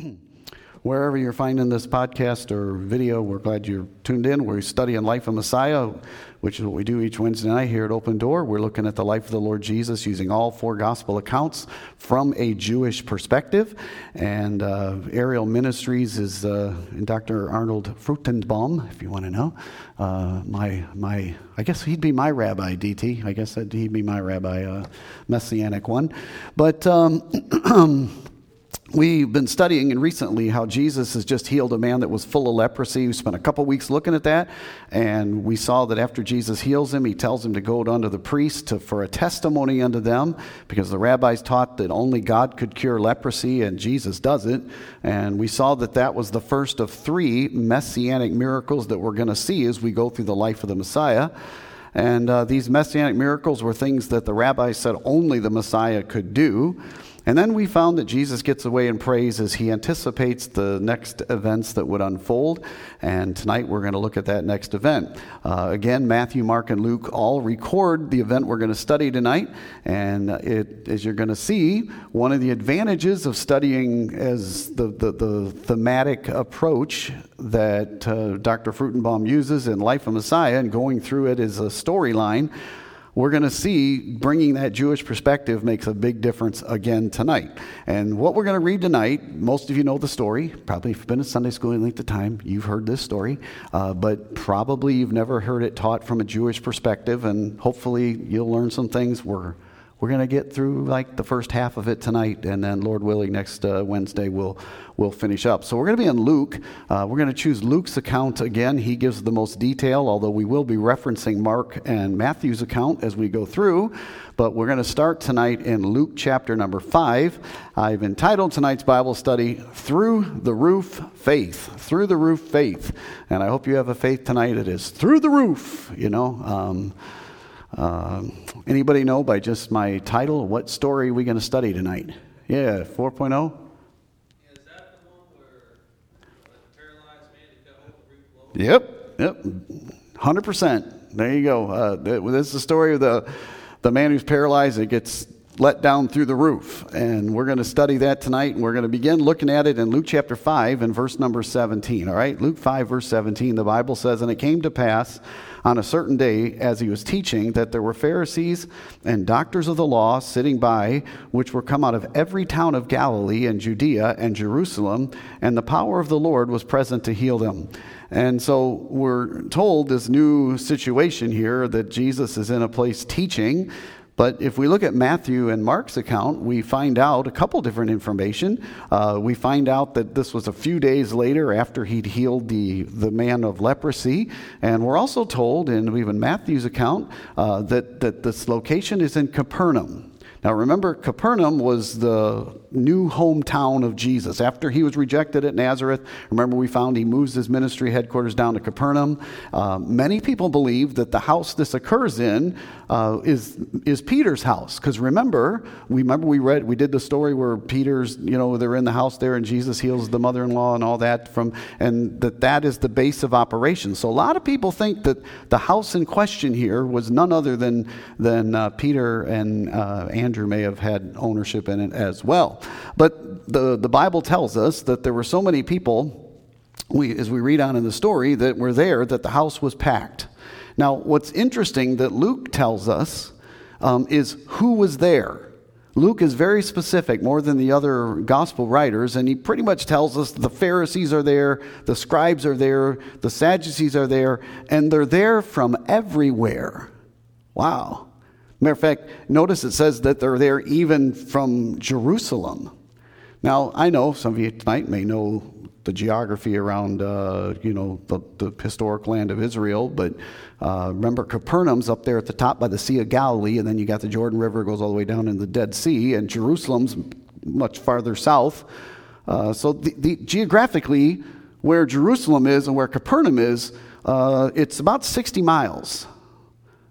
Wherever you're finding this podcast or video, we're glad you're tuned in. We're studying Life of Messiah, which is what we do each Wednesday night here at Open Door. We're looking at the life of the Lord Jesus using all four gospel accounts from a Jewish perspective. And uh, Ariel Ministries is uh, Dr. Arnold Fruchtenbaum, if you want to know. Uh, my, my, I guess he'd be my rabbi, DT. I guess he'd be my rabbi, uh, Messianic one. But. Um, We've been studying and recently how Jesus has just healed a man that was full of leprosy. We spent a couple weeks looking at that, and we saw that after Jesus heals him, he tells him to go unto the priest to, for a testimony unto them, because the rabbis taught that only God could cure leprosy, and Jesus does it. And we saw that that was the first of three messianic miracles that we're going to see as we go through the life of the Messiah. And uh, these messianic miracles were things that the rabbis said only the Messiah could do. And then we found that Jesus gets away and prays as he anticipates the next events that would unfold. And tonight we're going to look at that next event. Uh, again, Matthew, Mark, and Luke all record the event we're going to study tonight. And it, as you're going to see, one of the advantages of studying as the, the, the thematic approach that uh, Dr. Fruchtenbaum uses in Life of Messiah and going through it as a storyline we're going to see bringing that Jewish perspective makes a big difference again tonight. And what we're going to read tonight, most of you know the story. Probably if you've been in Sunday school any length of time, you've heard this story. Uh, but probably you've never heard it taught from a Jewish perspective. And hopefully you'll learn some things. We're we're going to get through like the first half of it tonight, and then Lord willing, next uh, Wednesday we'll we'll finish up. So we're going to be in Luke. Uh, we're going to choose Luke's account again. He gives the most detail, although we will be referencing Mark and Matthew's account as we go through. But we're going to start tonight in Luke chapter number five. I've entitled tonight's Bible study "Through the Roof Faith." Through the roof faith, and I hope you have a faith tonight. It is through the roof. You know. Um, uh, anybody know by just my title what story are we going to study tonight? Yeah, 4.0? Yep, yep, 100%. There you go. Uh, this is the story of the, the man who's paralyzed that gets let down through the roof. And we're going to study that tonight, and we're going to begin looking at it in Luke chapter 5 and verse number 17. All right? Luke 5, verse 17, the Bible says, And it came to pass on a certain day as he was teaching that there were Pharisees and doctors of the law sitting by, which were come out of every town of Galilee and Judea and Jerusalem, and the power of the Lord was present to heal them. And so we're told this new situation here that Jesus is in a place teaching but if we look at Matthew and Mark's account, we find out a couple different information. Uh, we find out that this was a few days later after he'd healed the, the man of leprosy. And we're also told in even Matthew's account uh, that, that this location is in Capernaum. Now remember, Capernaum was the new hometown of Jesus. After he was rejected at Nazareth, remember we found he moves his ministry headquarters down to Capernaum. Uh, many people believe that the house this occurs in uh, is, is Peter's house. Because remember, we remember we read, we did the story where Peter's, you know, they're in the house there and Jesus heals the mother-in-law and all that from, and that that is the base of operations. So a lot of people think that the house in question here was none other than, than uh, Peter and uh, Andrew may have had ownership in it as well. But the, the Bible tells us that there were so many people, we, as we read on in the story, that were there that the house was packed. Now, what's interesting that Luke tells us um, is who was there. Luke is very specific, more than the other gospel writers, and he pretty much tells us the Pharisees are there, the scribes are there, the Sadducees are there, and they're there from everywhere. Wow. Matter of fact, notice it says that they're there even from Jerusalem. Now, I know some of you tonight may know the geography around, uh, you know, the, the, historic land of Israel, but uh, remember Capernaum's up there at the top by the Sea of Galilee, and then you got the Jordan River goes all the way down in the Dead Sea, and Jerusalem's much farther south. Uh, so the, the, geographically, where Jerusalem is and where Capernaum is, uh, it's about 60 miles.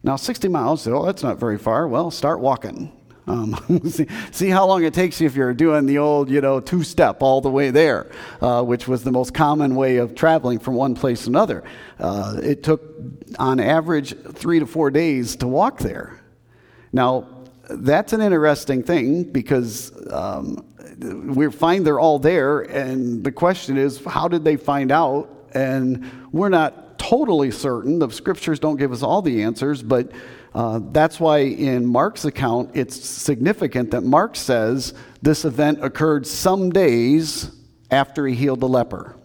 Now, 60 miles, oh, that's not very far. Well, start walking. Um, see, see, how long it takes you if you're doing the old, you know, two step all the way there, uh, which was the most common way of traveling from one place to another. Uh, it took, on average, three to four days to walk there. Now, that's an interesting thing because um, we find they're all there, and the question is, how did they find out? And we're not totally certain. The scriptures don't give us all the answers, but uh, that's why in Mark's account, it's significant that Mark says this event occurred some days after he healed the leper.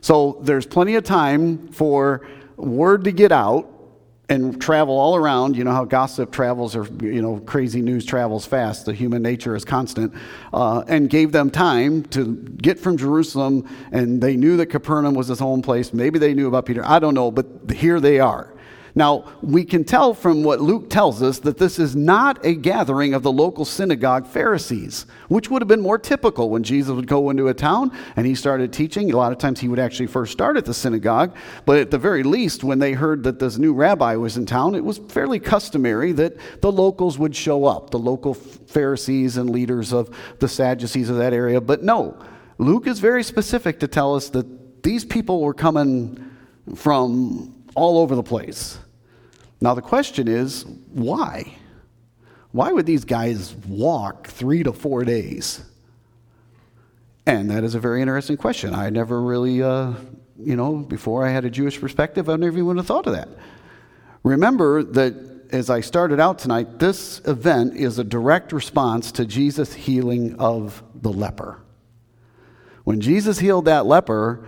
So there's plenty of time for word to get out and travel all around. You know how gossip travels, or you know crazy news travels fast. The human nature is constant, uh, and gave them time to get from Jerusalem. And they knew that Capernaum was his home place. Maybe they knew about Peter. I don't know, but here they are. Now, we can tell from what Luke tells us that this is not a gathering of the local synagogue Pharisees, which would have been more typical when Jesus would go into a town and he started teaching. A lot of times he would actually first start at the synagogue, but at the very least, when they heard that this new rabbi was in town, it was fairly customary that the locals would show up, the local Pharisees and leaders of the Sadducees of that area. But no, Luke is very specific to tell us that these people were coming from all over the place. Now, the question is why? Why would these guys walk three to four days? And that is a very interesting question. I never really, uh, you know, before I had a Jewish perspective, I never even would have thought of that. Remember that as I started out tonight, this event is a direct response to Jesus' healing of the leper. When Jesus healed that leper,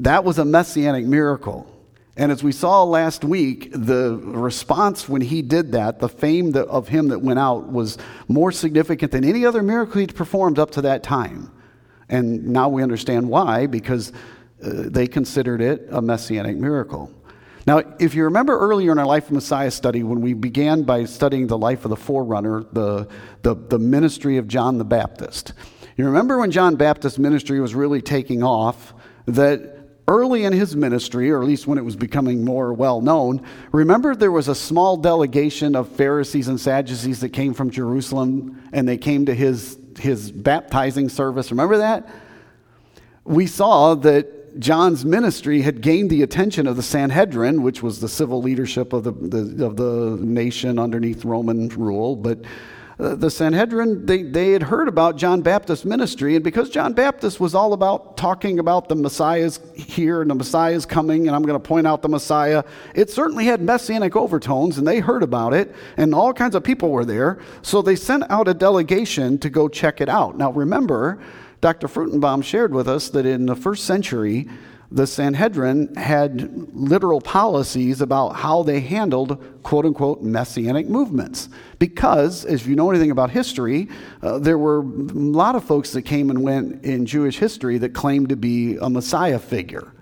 that was a messianic miracle. And as we saw last week, the response when he did that, the fame of him that went out, was more significant than any other miracle he'd performed up to that time. And now we understand why, because uh, they considered it a messianic miracle. Now, if you remember earlier in our Life of Messiah study, when we began by studying the life of the forerunner, the, the, the ministry of John the Baptist, you remember when John Baptist's ministry was really taking off, that early in his ministry, or at least when it was becoming more well known, remember there was a small delegation of Pharisees and Sadducees that came from Jerusalem and they came to his, his baptizing service. Remember that? We saw that John's ministry had gained the attention of the Sanhedrin, which was the civil leadership of the, the of the nation underneath Roman rule. But Uh, the Sanhedrin, they, they had heard about John Baptist's ministry, and because John Baptist was all about talking about the Messiah's here and the Messiah's coming, and I'm going to point out the Messiah, it certainly had messianic overtones, and they heard about it, and all kinds of people were there. So they sent out a delegation to go check it out. Now, remember, Dr. Fruchtenbaum shared with us that in the first century, the Sanhedrin had literal policies about how they handled quote unquote messianic movements. Because, as you know anything about history, uh, there were a lot of folks that came and went in Jewish history that claimed to be a Messiah figure.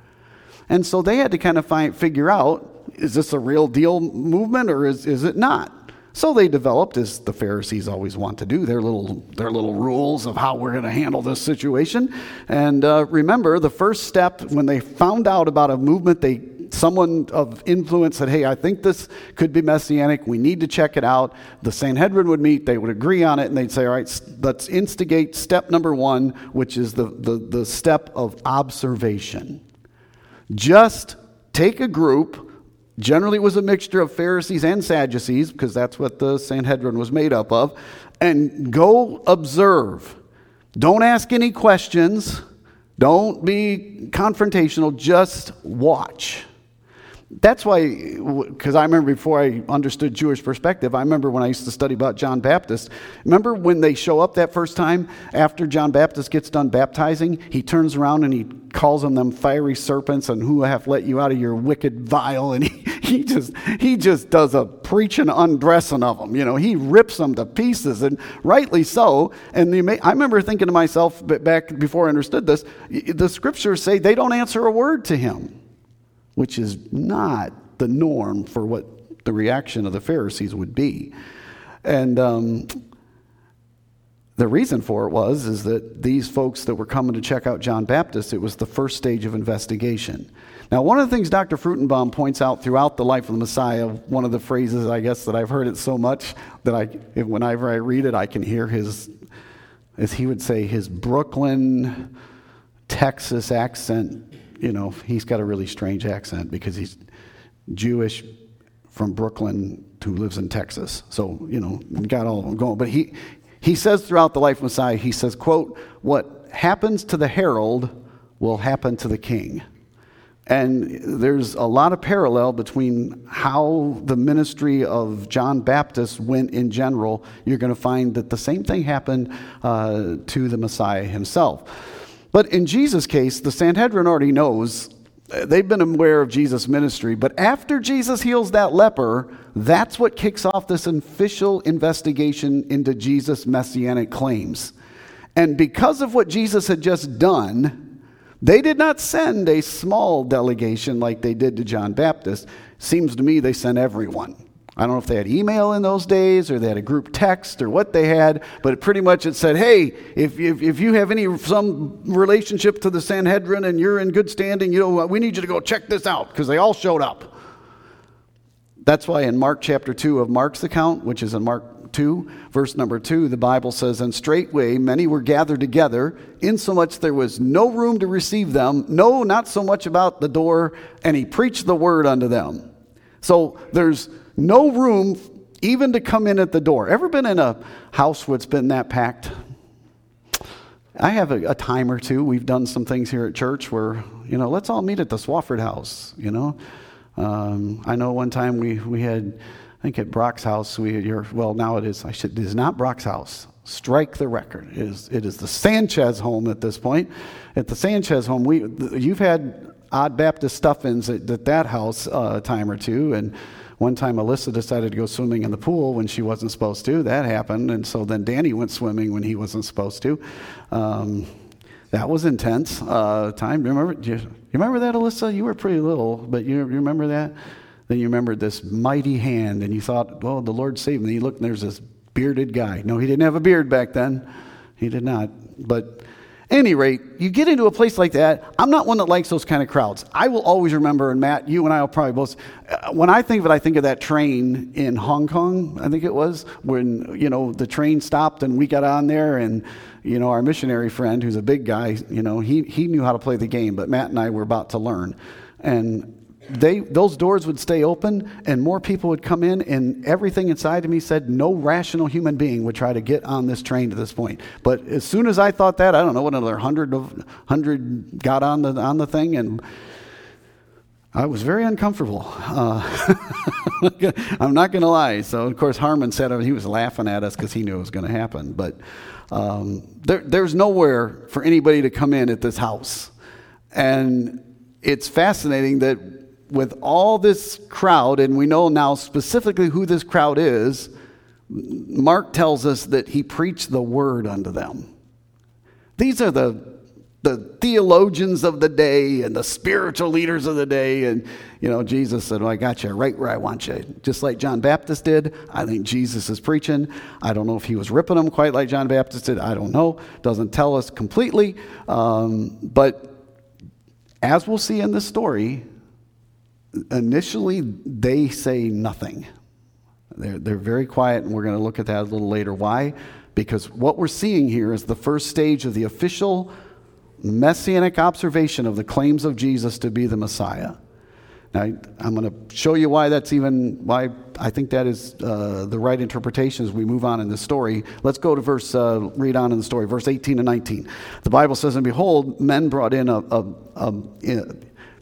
And so they had to kind of find, figure out is this a real deal movement or is, is it not? So they developed, as the Pharisees always want to do, their little, their little rules of how we're going to handle this situation. And uh, remember, the first step when they found out about a movement, they someone of influence said, Hey, I think this could be messianic. We need to check it out. The Sanhedrin would meet, they would agree on it, and they'd say, All right, let's instigate step number one, which is the, the, the step of observation. Just take a group Generally, it was a mixture of Pharisees and Sadducees, because that's what the Sanhedrin was made up of. And go observe. Don't ask any questions. Don't be confrontational. Just watch. That's why, because I remember before I understood Jewish perspective, I remember when I used to study about John Baptist. Remember when they show up that first time after John Baptist gets done baptizing? He turns around and he calls them them fiery serpents and who have let you out of your wicked vial. And he, he just he just does a preaching undressing of them. You know, he rips them to pieces, and rightly so. And the, I remember thinking to myself back before I understood this, the scriptures say they don't answer a word to him which is not the norm for what the reaction of the Pharisees would be. And um, the reason for it was is that these folks that were coming to check out John Baptist, it was the first stage of investigation. Now, one of the things Dr. Fruchtenbaum points out throughout the life of the Messiah, one of the phrases, I guess, that I've heard it so much that I, whenever I read it, I can hear his, as he would say, his Brooklyn, Texas accent you know, he's got a really strange accent because he's Jewish from Brooklyn who lives in Texas. So, you know, got all going. But he, He says throughout the life of Messiah, he says, quote, what happens to the herald will happen to the king. And there's a lot of parallel between how the ministry of John Baptist went in general. You're going to find that the same thing happened uh, to the Messiah himself. But in Jesus' case, the Sanhedrin already knows, they've been aware of Jesus' ministry. But after Jesus heals that leper, that's what kicks off this official investigation into Jesus' messianic claims. And because of what Jesus had just done, they did not send a small delegation like they did to John Baptist. Seems to me they sent everyone. I don't know if they had email in those days or they had a group text or what they had, but pretty much it said, hey, if, if, if you have any some relationship to the Sanhedrin and you're in good standing, you know, we need you to go check this out because they all showed up. That's why in Mark chapter 2 of Mark's account, which is in Mark 2, verse number 2, the Bible says, And straightway many were gathered together, insomuch there was no room to receive them, no, not so much about the door, and he preached the word unto them. So there's no room even to come in at the door. Ever been in a house it's been that packed? I have a, a, time or two. We've done some things here at church where, you know, let's all meet at the Swafford house, you know. Um, I know one time we, we had I think at Brock's house, we, you're, well, now it is, I should, it is not Brock's house. Strike the record. It is, it is the Sanchez home at this point. At the Sanchez home, we, you've had OD Baptist stuff-ins at, at that house uh, a time or two, and one time Alyssa decided to go swimming in the pool when she wasn't supposed to. That happened, and so then Danny went swimming when he wasn't supposed to. Um, that was intense uh, time. Remember? You, you remember that, Alyssa? You were pretty little, but you, you remember that? Then you remembered this mighty hand, and you thought, well, the Lord saved me. You looked, and there's this bearded guy. No, he didn't have a beard back then. He did not. But any rate, you get into a place like that. I'm not one that likes those kind of crowds. I will always remember, and Matt, you and I will probably both. Uh, when I think of it, I think of that train in Hong Kong. I think it was when you know the train stopped and we got on there, and you know our missionary friend, who's a big guy, you know he he knew how to play the game, but Matt and I were about to learn, and they, those doors would stay open and more people would come in, and everything inside of me said no rational human being would try to get on this train to this point. But as soon as I thought that, I don't know, what another hundred of hundred got on the on the thing, and I was very uncomfortable. Uh, I'm not going to lie. So, of course, Harmon said he was laughing at us because he knew it was going to happen. But um, there, there's nowhere for anybody to come in at this house. And it's fascinating that with all this crowd, and we know now specifically who this crowd is, Mark tells us that he preached the word unto them. These are the, the theologians of the day and the spiritual leaders of the day. And, you know, Jesus said, well, I got you right where I want you. Just like John Baptist did. I think Jesus is preaching. I don't know if he was ripping them quite like John Baptist did. I don't know. Doesn't tell us completely. Um, but as we'll see in this story, initially they say nothing. They're, they're very quiet, and we're going to look at that a little later. Why? Because what we're seeing here is the first stage of the official messianic observation of the claims of Jesus to be the Messiah. Now, I'm going to show you why that's even, why I think that is uh, the right interpretation as we move on in the story. Let's go to verse, uh, read on in the story, verse 18 and 19. The Bible says, And behold, men brought in a, a, a,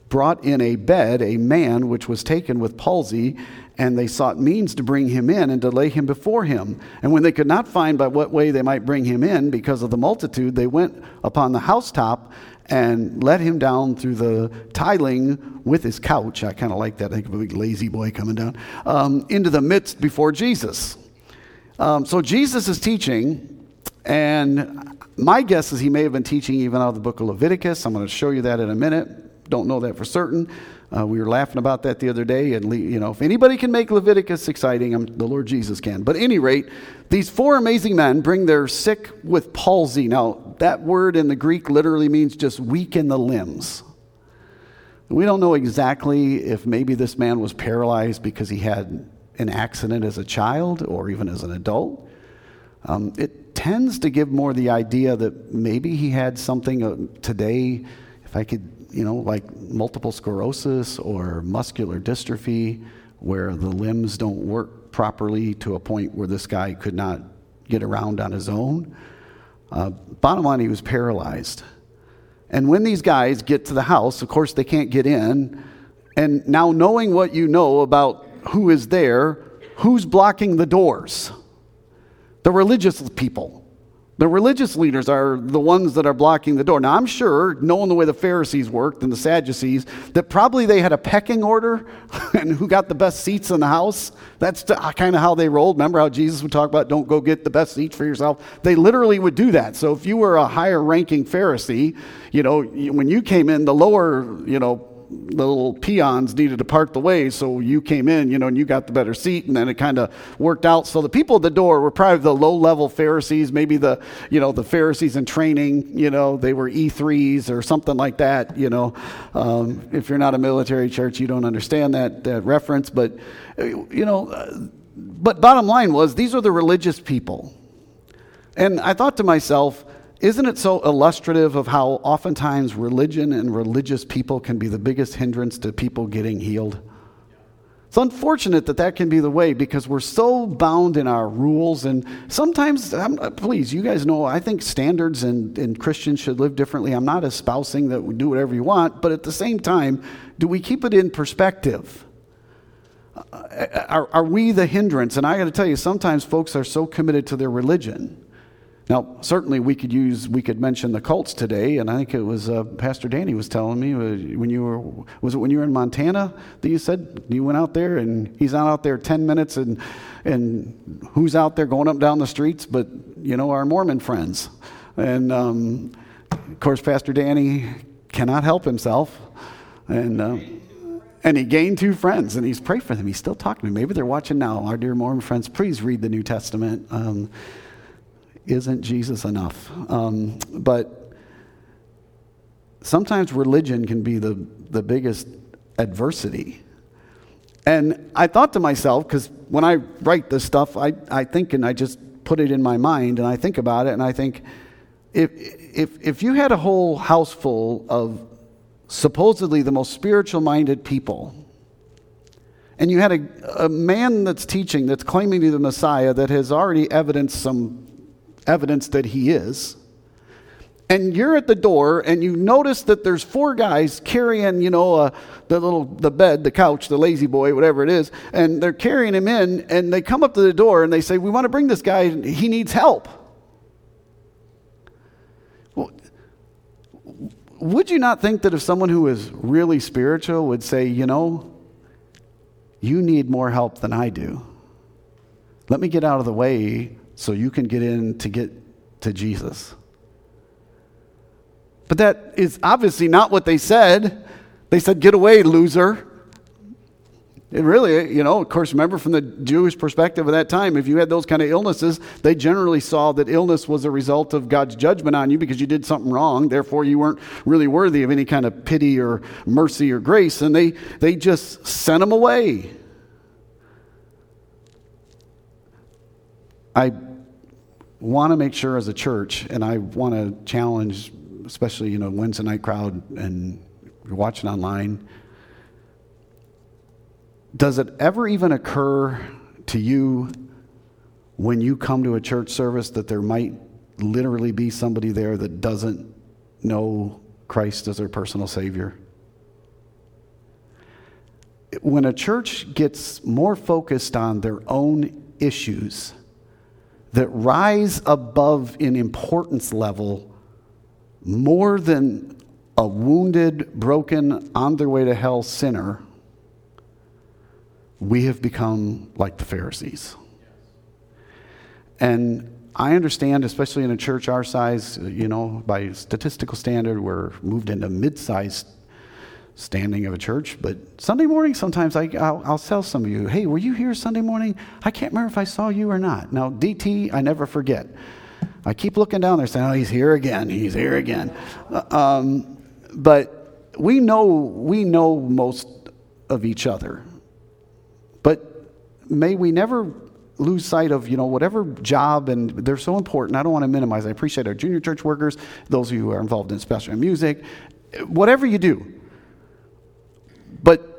brought in a bed a man which was taken with palsy, and they sought means to bring him in and to lay him before him. And when they could not find by what way they might bring him in because of the multitude, they went upon the housetop and let him down through the tiling with his couch. I kind of like that. I think of a big La-Z-Boy coming down um, into the midst before Jesus. Um, so Jesus is teaching, and my guess is he may have been teaching even out of the book of Leviticus. I'm going to show you that in a minute don't know that for certain. Uh, we were laughing about that the other day, and you know, if anybody can make Leviticus exciting, I'm, the Lord Jesus can. But any rate, these four amazing men bring their sick with palsy. Now, that word in the Greek literally means just weak in the limbs. We don't know exactly if maybe this man was paralyzed because he had an accident as a child or even as an adult. Um, it tends to give more the idea that maybe he had something uh, today, if I could you know, like multiple sclerosis or muscular dystrophy, where the limbs don't work properly to a point where this guy could not get around on his own. Uh, bottom line, he was paralyzed. And when these guys get to the house, of course, they can't get in. And now, knowing what you know about who is there, who's blocking the doors? The religious people. The religious leaders are the ones that are blocking the door. Now, I'm sure, knowing the way the Pharisees worked and the Sadducees, that probably they had a pecking order and who got the best seats in the house. That's uh, kind of how they rolled. Remember how Jesus would talk about don't go get the best seats for yourself? They literally would do that. So if you were a higher ranking Pharisee, you know, when you came in, the lower, you know, the little peons needed to part the way, so you came in, you know, and you got the better seat, and then it kind of worked out. So the people at the door were probably the low-level Pharisees, maybe the, you know, the Pharisees in training, you know, they were E3s or something like that, you know. Um, if you're not a military church, you don't understand that, that reference, but, you know, but bottom line was these are the religious people. And I thought to myself, isn't it so illustrative of how oftentimes religion and religious people can be the biggest hindrance to people getting healed? It's unfortunate that that can be the way because we're so bound in our rules. And sometimes, I'm, please, you guys know, I think standards and, and Christians should live differently. I'm not espousing that we do whatever you want, but at the same time, do we keep it in perspective? Uh, are, are we the hindrance? And I got to tell you, sometimes folks are so committed to their religion now, certainly we could use, we could mention the cults today, and I think it was uh, Pastor Danny was telling me uh, when you were, was it when you were in Montana that you said you went out there and he's not out there 10 minutes and, and who's out there going up down the streets but, you know, our Mormon friends. And um, of course, Pastor Danny cannot help himself. And, uh, and he gained two friends and he's prayed for them. He's still talking to me. Maybe they're watching now. Our dear Mormon friends, please read the New Testament. Um, isn't Jesus enough? Um, but sometimes religion can be the, the biggest adversity. And I thought to myself, because when I write this stuff, I, I think and I just put it in my mind and I think about it and I think if, if, if you had a whole house full of supposedly the most spiritual minded people, and you had a, a man that's teaching, that's claiming to be the Messiah, that has already evidenced some evidence that he is. And you're at the door and you notice that there's four guys carrying, you know, uh, the little, the bed, the couch, the La-Z-Boy, whatever it is, and they're carrying him in and they come up to the door and they say, we want to bring this guy, he needs help. Well, would you not think that if someone who is really spiritual would say, you know, you need more help than I do. Let me get out of the way so you can get in to get to Jesus. But that is obviously not what they said. They said, Get away, loser. It really, you know, of course, remember from the Jewish perspective of that time, if you had those kind of illnesses, they generally saw that illness was a result of God's judgment on you because you did something wrong. Therefore, you weren't really worthy of any kind of pity or mercy or grace. And they, they just sent them away. I want to make sure as a church, and I want to challenge, especially you know Wednesday night crowd and you're watching online. Does it ever even occur to you when you come to a church service that there might literally be somebody there that doesn't know Christ as their personal Savior? When a church gets more focused on their own issues that rise above in importance level more than a wounded, broken, on their way to hell sinner, we have become like the Pharisees. And I understand, especially in a church our size, you know, by statistical standard, we're moved into mid sized standing of a church. But Sunday morning, sometimes I, I'll, I'll, tell some of you, hey, were you here Sunday morning? I can't remember if I saw you or not. Now, DT, I never forget. I keep looking down there saying, oh, he's here again. He's here again. Uh, um, but we know, we know most of each other. But may we never lose sight of you know whatever job and they're so important i don't want to minimize i appreciate our junior church workers those of you who are involved in special music whatever you do but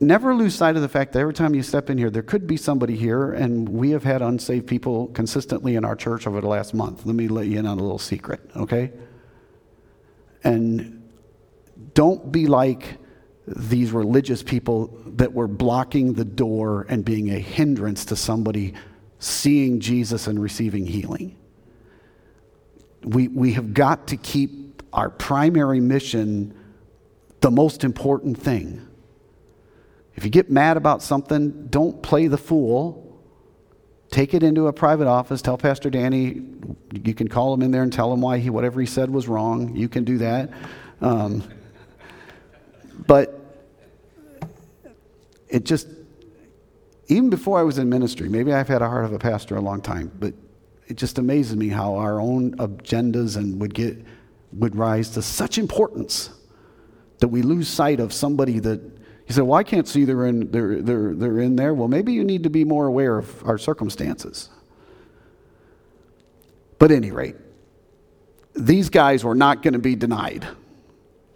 never lose sight of the fact that every time you step in here, there could be somebody here, and we have had unsaved people consistently in our church over the last month. Let me let you in on a little secret, okay? And don't be like these religious people that were blocking the door and being a hindrance to somebody seeing Jesus and receiving healing. We, we have got to keep our primary mission the most important thing. If you get mad about something, don't play the fool. Take it into a private office. Tell Pastor Danny. You can call him in there and tell him why he whatever he said was wrong. You can do that. Um, but it just even before I was in ministry, maybe I've had a heart of a pastor a long time, but it just amazes me how our own agendas and would get would rise to such importance that we lose sight of somebody that you say, well, I can't see they're in, they're, they're, they're in there. Well, maybe you need to be more aware of our circumstances. But any rate, these guys were not going to be denied.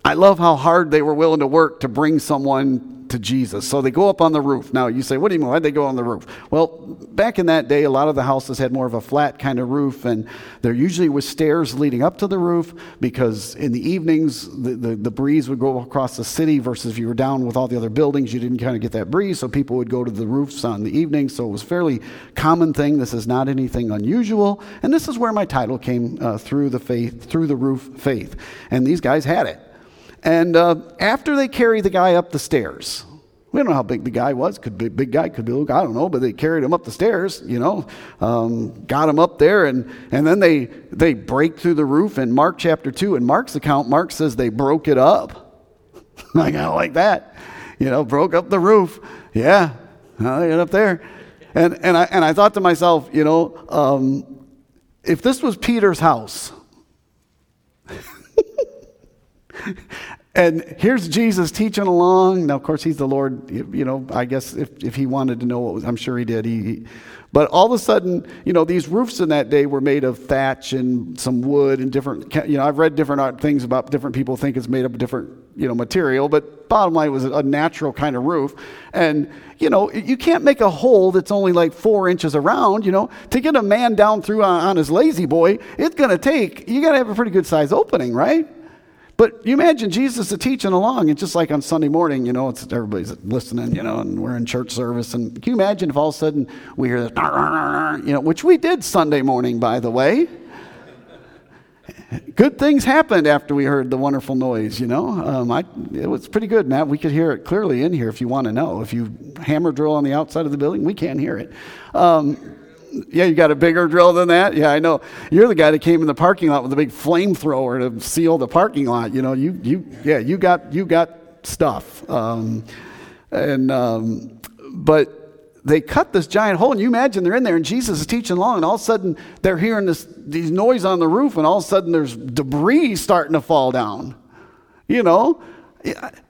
I love how hard they were willing to work to bring someone to Jesus. So they go up on the roof. Now you say, what do you mean? Why'd they go on the roof? Well, back in that day, a lot of the houses had more of a flat kind of roof, and there usually was stairs leading up to the roof because in the evenings the, the, the breeze would go across the city versus if you were down with all the other buildings, you didn't kind of get that breeze. So people would go to the roofs on the evening. So it was fairly common thing. This is not anything unusual. And this is where my title came uh, through the faith, through the roof faith. And these guys had it. And uh, after they carry the guy up the stairs, we don't know how big the guy was. Could be big guy, could be Luke. I don't know. But they carried him up the stairs, you know, um, got him up there, and and then they they break through the roof. In Mark chapter two, in Mark's account, Mark says they broke it up. I kind of like that, you know, broke up the roof. Yeah, get up there, and and I and I thought to myself, you know, um, if this was Peter's house. and here's Jesus teaching along. Now, of course, he's the Lord. You know, I guess if, if he wanted to know what was, I'm sure he did. He, he, but all of a sudden, you know, these roofs in that day were made of thatch and some wood and different, you know, I've read different things about different people think it's made of different, you know, material, but bottom line it was a natural kind of roof. And, you know, you can't make a hole that's only like four inches around, you know, to get a man down through on, on his La-Z-Boy, it's going to take, you got to have a pretty good size opening, right? But you imagine Jesus teaching along, and just like on Sunday morning, you know, it's everybody's listening, you know, and we're in church service. And can you imagine if all of a sudden we hear this, you know, which we did Sunday morning, by the way. Good things happened after we heard the wonderful noise, you know. Um, I, it was pretty good, Matt. We could hear it clearly in here if you want to know. If you hammer drill on the outside of the building, we can't hear it. Um, yeah, you got a bigger drill than that? Yeah, I know. You're the guy that came in the parking lot with a big flamethrower to seal the parking lot. You know, you, you, yeah, you got, you got stuff. Um, and, um, but they cut this giant hole, and you imagine they're in there, and Jesus is teaching along, and all of a sudden they're hearing this these noise on the roof, and all of a sudden there's debris starting to fall down. You know,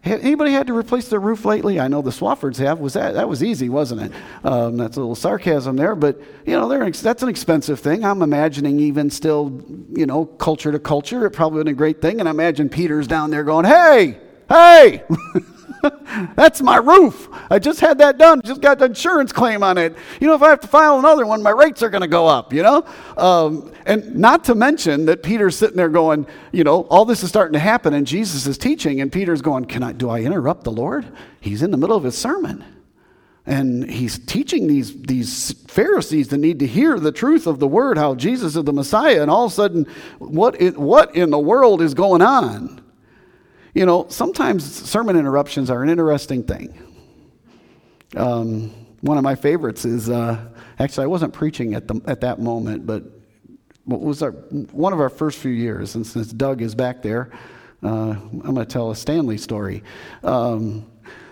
Anybody had to replace their roof lately? I know the Swaffords have. Was that that was easy, wasn't it? Um, that's a little sarcasm there, but you know, that's an expensive thing. I'm imagining even still, you know, culture to culture, it probably been a great thing. And I imagine Peter's down there going, "Hey, hey!" That's my roof. I just had that done. Just got the insurance claim on it. You know, if I have to file another one, my rates are going to go up, you know? Um, and not to mention that Peter's sitting there going, you know, all this is starting to happen and Jesus is teaching and Peter's going, can I, do I interrupt the Lord? He's in the middle of his sermon. And he's teaching these, these Pharisees that need to hear the truth of the word, how Jesus is the Messiah. And all of a sudden, what, it, what in the world is going on? You know, sometimes sermon interruptions are an interesting thing. Um, one of my favorites is uh, actually, I wasn't preaching at, the, at that moment, but was our, one of our first few years, and since Doug is back there, uh, I'm going to tell a Stanley story. Um,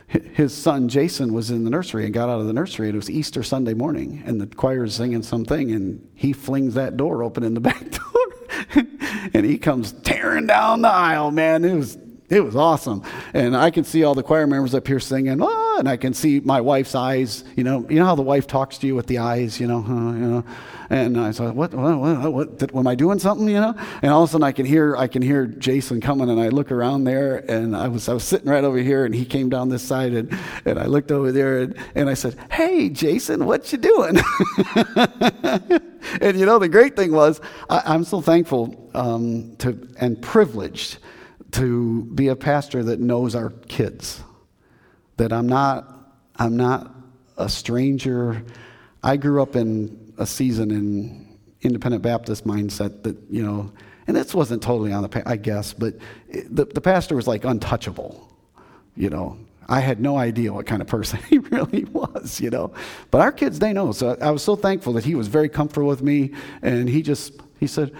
his son Jason was in the nursery and got out of the nursery. It was Easter Sunday morning, and the choir is singing something, and he flings that door open in the back door, and he comes tearing down the aisle. Man, it was it was awesome. And I can see all the choir members up here singing, ah, and I can see my wife's eyes. You know, you know how the wife talks to you with the eyes. You know, uh, you know. And I said, what, what, what, what am I doing something? You know. And all of a sudden, I can hear, I can hear Jason coming, and I look around there, and I was, I was sitting right over here, and he came down this side, and, and I looked over there, and, and I said, hey, Jason, what you doing? and you know, the great thing was, I, am so thankful um, to and privileged to be a pastor that knows our kids. That I'm not, I'm not a stranger. I grew up in a season in independent Baptist mindset that, you know, and this wasn't totally on the, I guess, but the, the pastor was like untouchable, you know. I had no idea what kind of person he really was, you know. But our kids, they know. So I was so thankful that he was very comfortable with me. And he just, he said,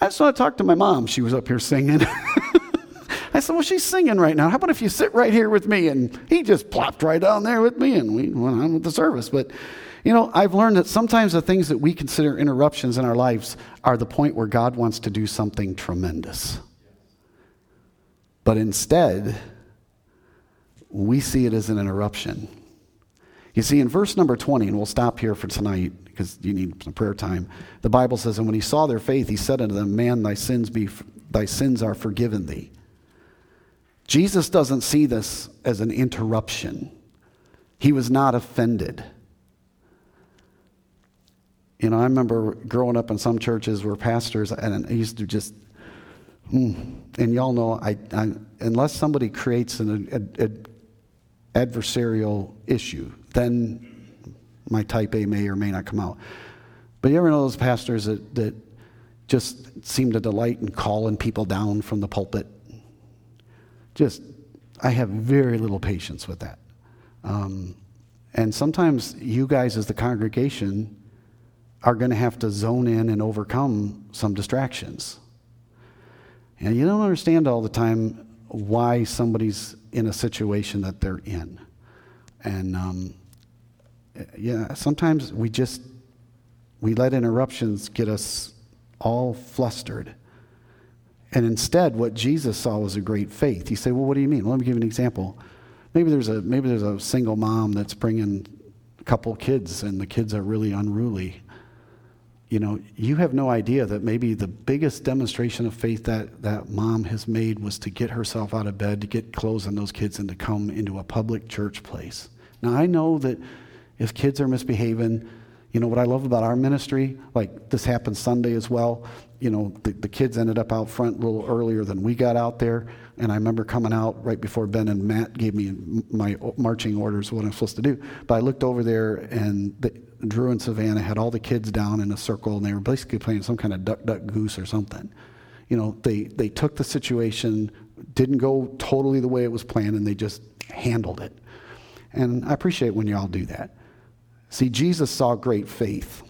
I just want to talk to my mom. She was up here singing. I said, Well, she's singing right now. How about if you sit right here with me? And he just plopped right down there with me, and we went on with the service. But, you know, I've learned that sometimes the things that we consider interruptions in our lives are the point where God wants to do something tremendous. But instead, we see it as an interruption. You see, in verse number 20, and we'll stop here for tonight because you need some prayer time. The Bible says, And when he saw their faith, he said unto them, Man, thy sins, be, thy sins are forgiven thee. Jesus doesn't see this as an interruption. He was not offended. You know, I remember growing up in some churches where pastors, and I used to just, mm, and y'all know, I, I, unless somebody creates an adversarial issue, then my type A may or may not come out. But you ever know those pastors that, that just seem to delight in calling people down from the pulpit? Just, I have very little patience with that. Um, and sometimes you guys, as the congregation, are going to have to zone in and overcome some distractions. And you don't understand all the time why somebody's in a situation that they're in. And um, yeah, sometimes we just we let interruptions get us all flustered. And instead, what Jesus saw was a great faith. He said, Well, what do you mean? Well, let me give you an example. Maybe there's a, maybe there's a single mom that's bringing a couple kids, and the kids are really unruly. You know, you have no idea that maybe the biggest demonstration of faith that that mom has made was to get herself out of bed, to get clothes on those kids, and to come into a public church place. Now, I know that if kids are misbehaving, you know what I love about our ministry? Like this happened Sunday as well you know, the, the kids ended up out front a little earlier than we got out there. And I remember coming out right before Ben and Matt gave me my marching orders, what I'm supposed to do. But I looked over there, and the, Drew and Savannah had all the kids down in a circle, and they were basically playing some kind of duck, duck, goose or something. You know, they, they took the situation, didn't go totally the way it was planned, and they just handled it. And I appreciate when y'all do that. See, Jesus saw great faith.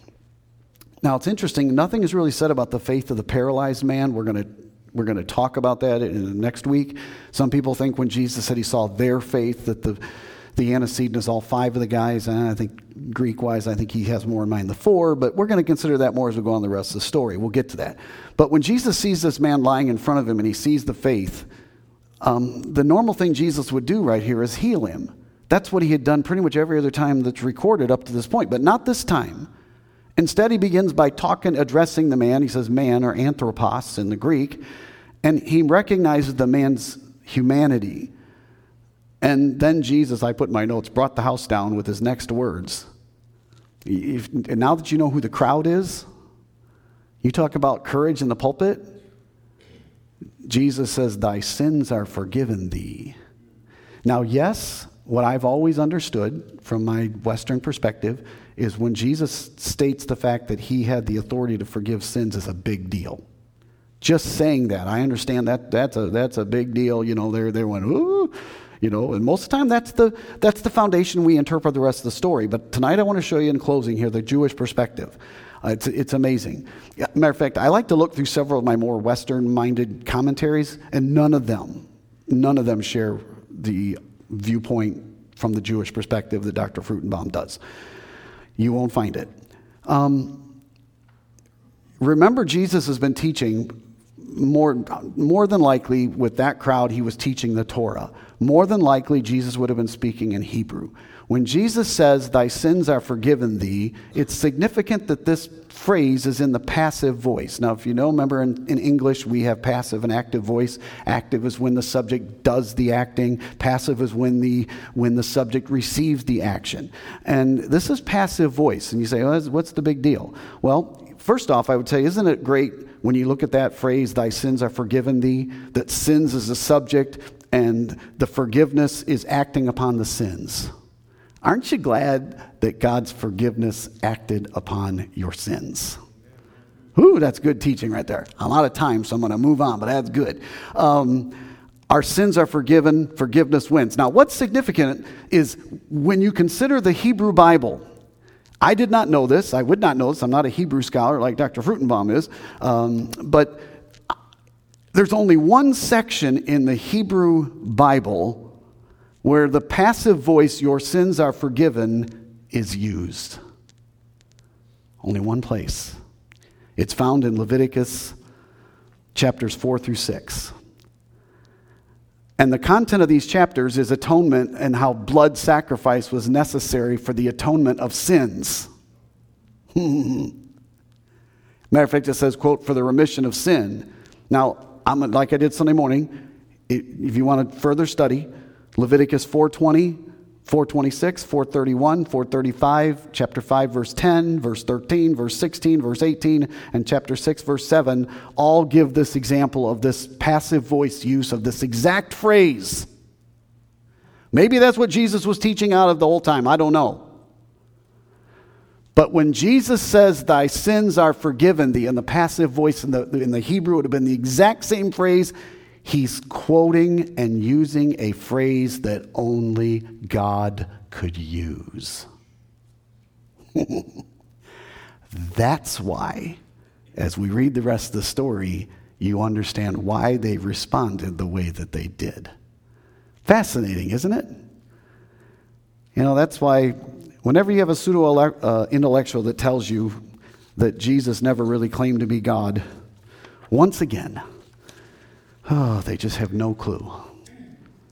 Now, it's interesting, nothing is really said about the faith of the paralyzed man. We're going to we're going to talk about that in the next week. Some people think when Jesus said he saw their faith that the the antecedent is all five of the guys. And I think Greek wise, I think he has more in mind the four, but we're going to consider that more as we go on the rest of the story. We'll get to that. But when Jesus sees this man lying in front of him and he sees the faith, um, the normal thing Jesus would do right here is heal him. That's what he had done pretty much every other time that's recorded up to this point, but not this time. Instead, he begins by talking, addressing the man. He says man or anthropos in the Greek, and he recognizes the man's humanity. And then Jesus, I put in my notes, brought the house down with his next words. If, and now that you know who the crowd is, you talk about courage in the pulpit. Jesus says, Thy sins are forgiven thee. Now, yes, what I've always understood from my Western perspective is when Jesus states the fact that he had the authority to forgive sins is a big deal. Just saying that, I understand that that's a that's a big deal. You know, they're they went ooh, you know, and most of the time that's the that's the foundation we interpret the rest of the story. But tonight I want to show you in closing here the Jewish perspective. Uh, it's, it's amazing. Matter of fact, I like to look through several of my more Western minded commentaries, and none of them, none of them share the viewpoint from the Jewish perspective that Dr. Fruchtenbaum does. You won't find it. Um, remember, Jesus has been teaching more, more than likely, with that crowd, he was teaching the Torah. More than likely, Jesus would have been speaking in Hebrew. When Jesus says, Thy sins are forgiven thee, it's significant that this phrase is in the passive voice. Now, if you know, remember in, in, English, we have passive and active voice. Active is when the subject does the acting, passive is when the, when the subject receives the action. And this is passive voice. And you say, well, what's the big deal? Well, first off, I would say, isn't it great when you look at that phrase, Thy sins are forgiven thee, that sins is the subject and the forgiveness is acting upon the sins? Aren't you glad that God's forgiveness acted upon your sins? Ooh, that's good teaching right there. I'm out of time, so I'm going to move on, but that's good. Um, our sins are forgiven, forgiveness wins. Now, what's significant is when you consider the Hebrew Bible, I did not know this. I would not know this. I'm not a Hebrew scholar like Dr. Fruchtenbaum is. Um, but there's only one section in the Hebrew Bible where the passive voice, your sins are forgiven, is used. Only one place. It's found in Leviticus chapters 4 through 6. And the content of these chapters is atonement and how blood sacrifice was necessary for the atonement of sins. Matter of fact, it says, quote, for the remission of sin. Now, I'm like I did Sunday morning. If you want to further study, Leviticus 420, 426, 431, 435, chapter 5, verse 10, verse 13, verse 16, verse 18, and chapter 6, verse 7 all give this example of this passive voice use of this exact phrase. Maybe that's what Jesus was teaching out of the whole time. I don't know. But when Jesus says, Thy sins are forgiven thee, in the passive voice in the, in the Hebrew would have been the exact same phrase He's quoting and using a phrase that only God could use. That's why, as we read the rest of the story, you understand why they responded the way that they did. Fascinating, isn't it? You know, that's why whenever you have a pseudo uh, intellectual that tells you that Jesus never really claimed to be God, once again, Oh, they just have no clue.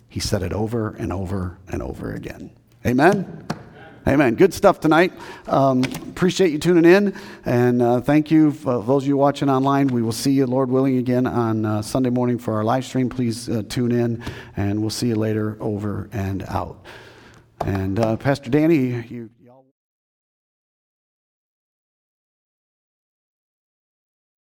He said it over and over and over again. Amen? Amen. Good stuff tonight. Um, appreciate you tuning in. And uh, thank you for those of you watching online. We will see you, Lord willing, again on uh, Sunday morning for our live stream. Please uh, tune in, and we'll see you later over and out. And uh, Pastor Danny, you.